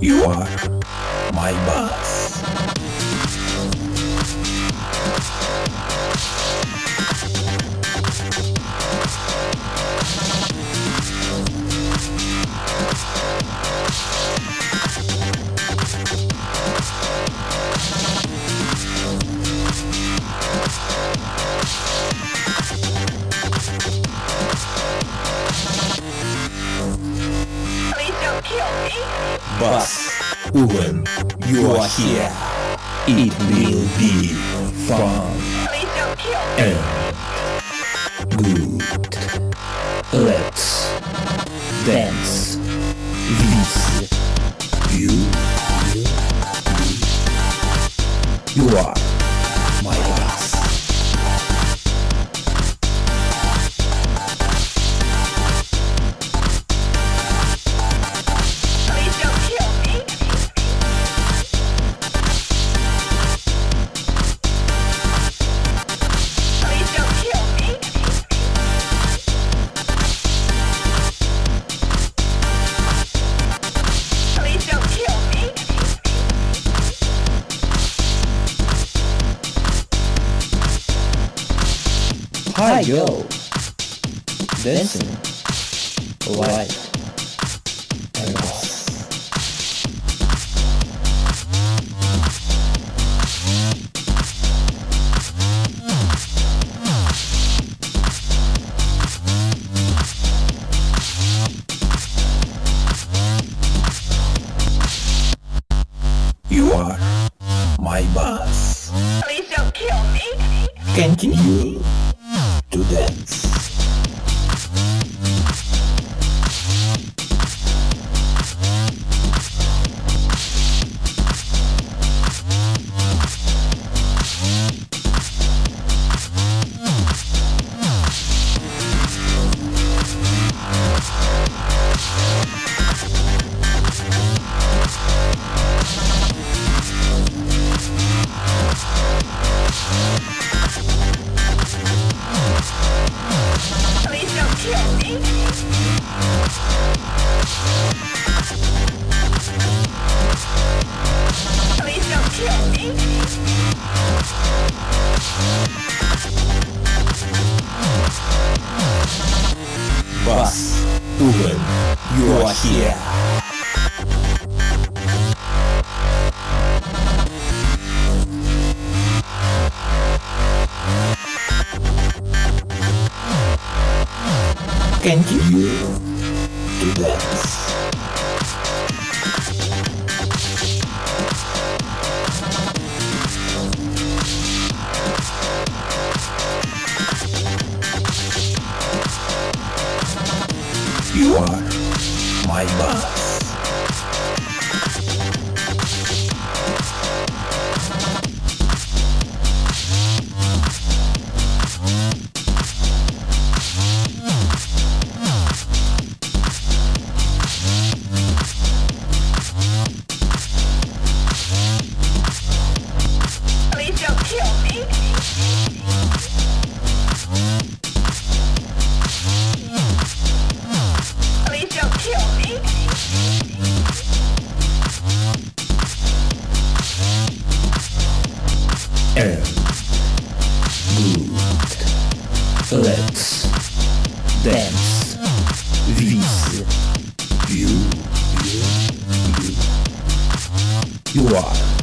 You are my boss. Please don't kill me. Boss, when you are here, it will be fun and good. Let's dance Hi, yo. Dancing. Light. And boss. You are my boss. Please don't kill me. Continue to dance. Boss, you are here. Continue to dance. You are my boss. Please don't kill me. Let's dance. With you. You, you, are.